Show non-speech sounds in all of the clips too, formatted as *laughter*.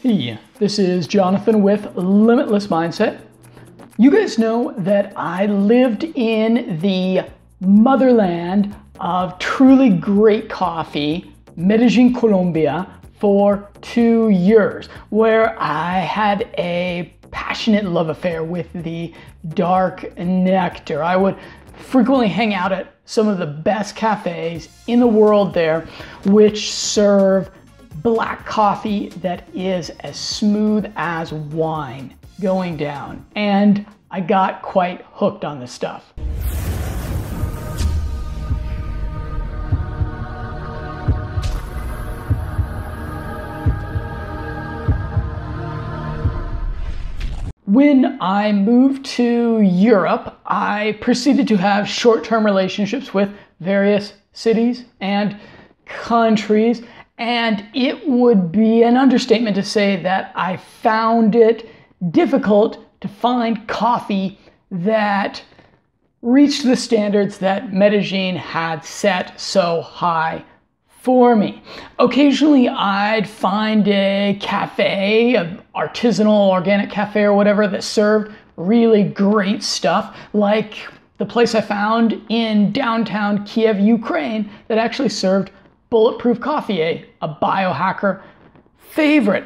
Hey, this is Jonathan with Limitless Mindset. You guys know that I lived in the motherland of truly great coffee, Medellin, Colombia, for two years, where I had a passionate love affair with the dark nectar. I would frequently hang out at some of the best cafes in the world there, which serve black coffee that is as smooth as wine going down. And I got quite hooked on this stuff. When I moved to Europe, I proceeded to have short term relationships with various cities and countries, and it would be an understatement to say that I found it difficult to find coffee that reached the standards that Medellin had set so high for me. Occasionally, I'd find a cafe, an artisanal organic cafe or whatever, that served really great stuff, like the place I found in downtown Kiev, Ukraine, that actually served bulletproof coffee, a, a biohacker favorite.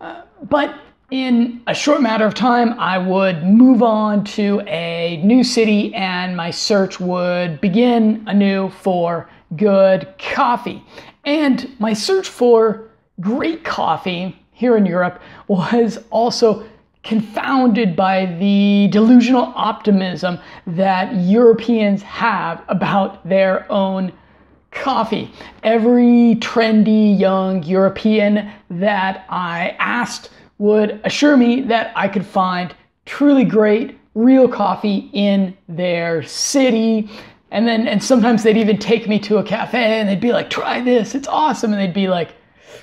Uh, but in a short matter of time, I would move on to a new city and my search would begin anew for good coffee. And my search for great coffee here in Europe was also confounded by the delusional optimism that Europeans have about their own coffee. Every trendy young European that I asked would assure me that I could find truly great real coffee in their city and then, and sometimes they'd even take me to a cafe and they'd be like, try this, it's awesome. And they'd be like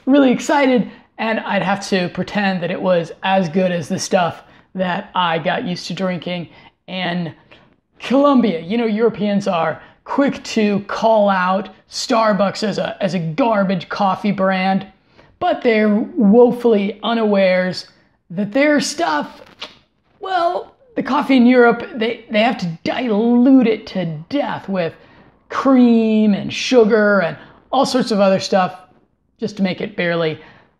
really excited. And I'd have to pretend that it was as good as the stuff that I got used to drinking in Colombia. You know, Europeans are quick to call out Starbucks as a, as a garbage coffee brand, but they're woefully unawares that their stuff, well, the coffee in Europe, they, they have to dilute it to death with cream and sugar and all sorts of other stuff just to make it barely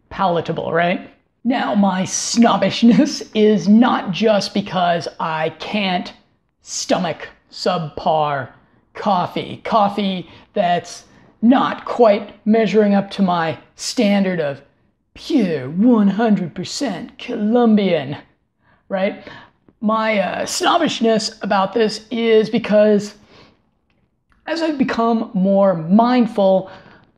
palatable, right? Now, my snobbishness is not just because I can't stomach subpar coffee, coffee that's not quite measuring up to my standard of pure 100% Colombian, right? my uh, snobbishness about this is because as I've become more mindful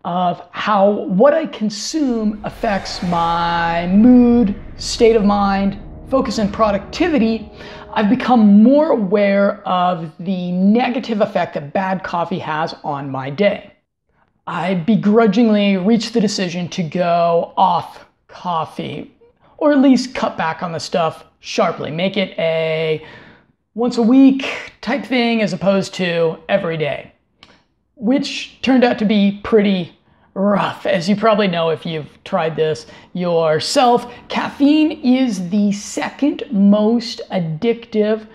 of how what I consume affects my mood, state of mind, focus, and productivity, I've become more aware of the negative effect that bad coffee has on my day. I begrudgingly reached the decision to go off coffee, or at least cut back on the stuff sharply. Make it a once a week type thing as opposed to every day, which turned out to be pretty rough. As you probably know if you've tried this yourself, caffeine is the second most addictive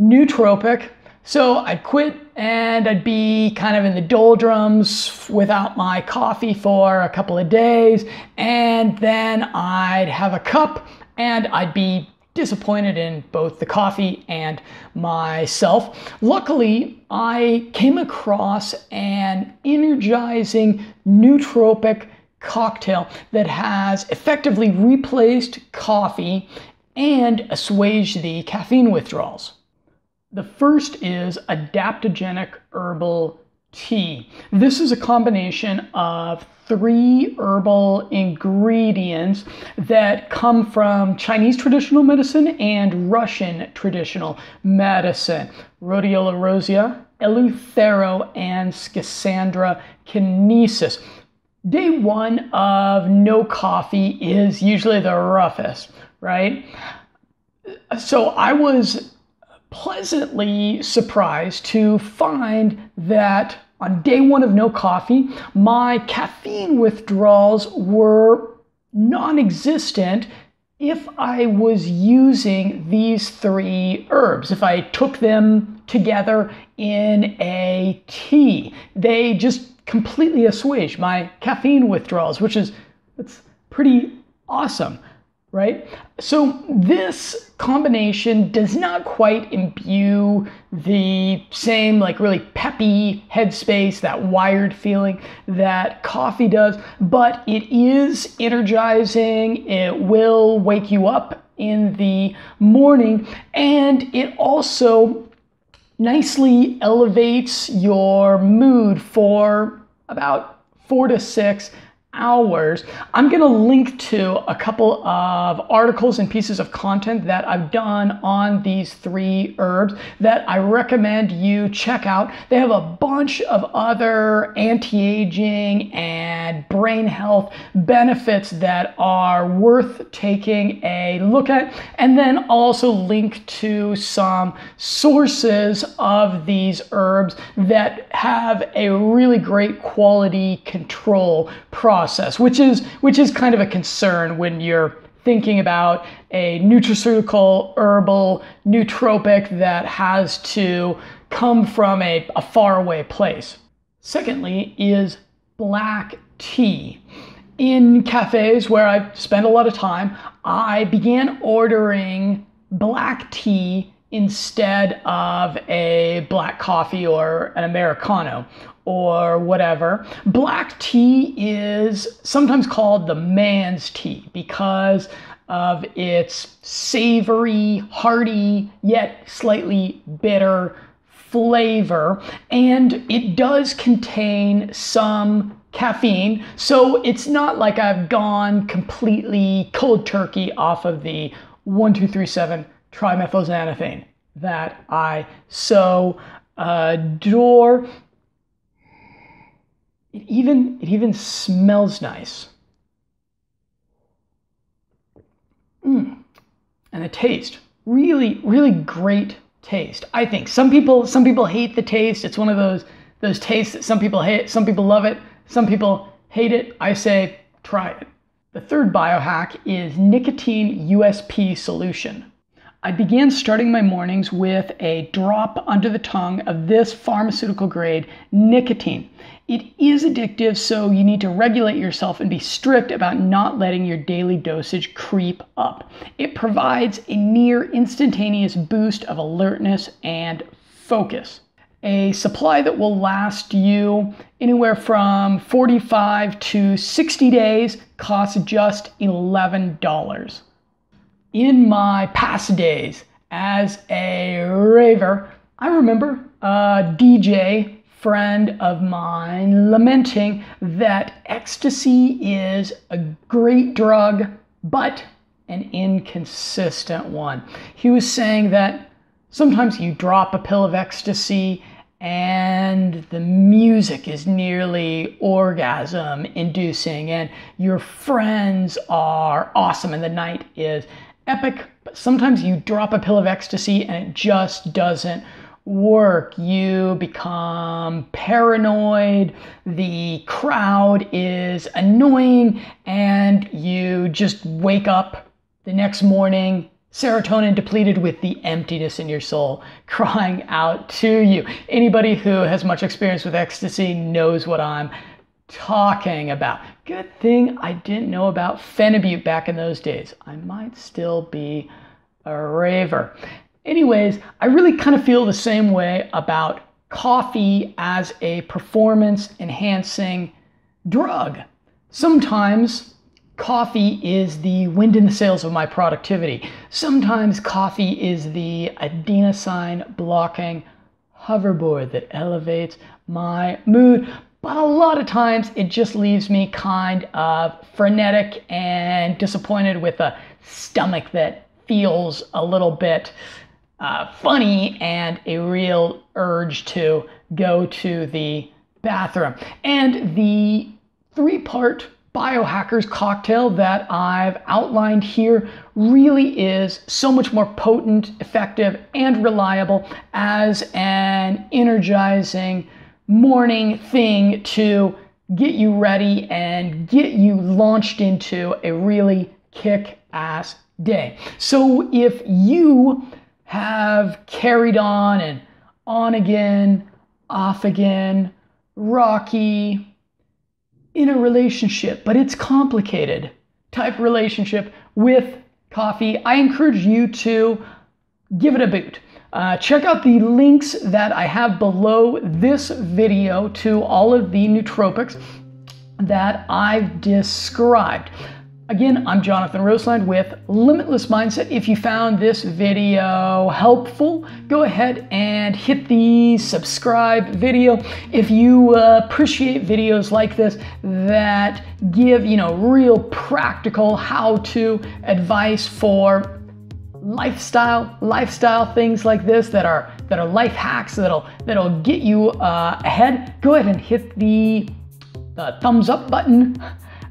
nootropic. So I'd quit and I'd be kind of in the doldrums without my coffee for a couple of days. And then I'd have a cup and I'd be disappointed in both the coffee and myself. Luckily, I came across an energizing nootropic cocktail that has effectively replaced coffee and assuaged the caffeine withdrawals. The first is adaptogenic herbal tea. This is a combination of three herbal ingredients that come from Chinese traditional medicine and Russian traditional medicine. Rhodiola rosea, Eleuthero, and Schisandra chinensis. Day one of no coffee is usually the roughest, right? So I was pleasantly surprised to find that on day one of no coffee, my caffeine withdrawals were non existent if I was using these three herbs, if I took them together in a tea. They just completely assuage my caffeine withdrawals, which is it's pretty awesome right? So this combination does not quite imbue the same like really peppy headspace, that wired feeling that coffee does, but it is energizing. It will wake you up in the morning and it also nicely elevates your mood for about four to six hours. I'm going to link to a couple of articles and pieces of content that I've done on these three herbs that I recommend you check out. They have a bunch of other anti-aging and brain health benefits that are worth taking a look at. And then also link to some sources of these herbs that have a really great quality control process process, which is which is kind of a concern when you're thinking about a nutraceutical herbal nootropic that has to come from a, a faraway place. Secondly, is black tea. In cafes where I spend a lot of time, I began ordering black tea instead of a black coffee or an Americano or whatever. Black tea is sometimes called the man's tea because of its savory, hearty, yet slightly bitter flavor. And it does contain some caffeine. So it's not like I've gone completely cold turkey off of the 1237 trimethylxanthine that I so adore. It even it even smells nice. Mm. And the taste, really, really great taste. I think some people some people hate the taste. It's one of those those tastes that some people hate, some people love it, some people hate it. I say try it. The third biohack is nicotine USP solution. I began starting my mornings with a drop under the tongue of this pharmaceutical grade nicotine. It is addictive, so you need to regulate yourself and be strict about not letting your daily dosage creep up. It provides a near instantaneous boost of alertness and focus. A supply that will last you anywhere from 45 to 60 days costs just $11 in my past days as a raver, I remember a DJ friend of mine lamenting that ecstasy is a great drug, but an inconsistent one. He was saying that sometimes you drop a pill of ecstasy and the music is nearly orgasm inducing and your friends are awesome and the night is epic, but sometimes you drop a pill of ecstasy and it just doesn't work. You become paranoid, the crowd is annoying, and you just wake up the next morning serotonin depleted with the emptiness in your soul *laughs* crying out to you. Anybody who has much experience with ecstasy knows what I'm talking about. Good thing I didn't know about phenibut back in those days. I might still be a raver. Anyways, I really kind of feel the same way about coffee as a performance enhancing drug. Sometimes coffee is the wind in the sails of my productivity. Sometimes coffee is the adenosine blocking hoverboard that elevates my mood. But a lot of times it just leaves me kind of frenetic and disappointed with a stomach that feels a little bit uh, funny and a real urge to go to the bathroom. And the three part biohackers cocktail that I've outlined here really is so much more potent, effective, and reliable as an energizing morning thing to get you ready and get you launched into a really kick ass day. So if you have carried on and on again, off again, rocky, in a relationship, but it's complicated type relationship with coffee, I encourage you to give it a boot. Uh, check out the links that I have below this video to all of the nootropics that I've described. Again, I'm Jonathan Roseland with Limitless Mindset. If you found this video helpful, go ahead and hit the subscribe video. If you uh, appreciate videos like this that give, you know, real practical how-to advice for lifestyle lifestyle things like this that are that are life hacks that'll that'll get you uh, ahead go ahead and hit the, the thumbs up button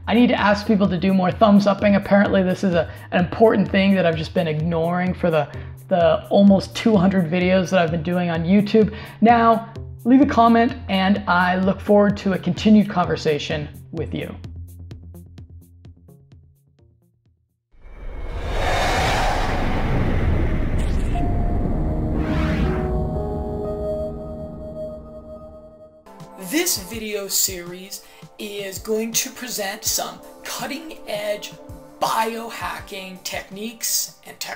I need to ask people to do more thumbs upping. Apparently, this is a, an important thing that I've just been ignoring for the, the almost 200 videos that I've been doing on YouTube. Now, leave a comment, and I look forward to a continued conversation with you. Video series is going to present some cutting edge biohacking techniques and technologies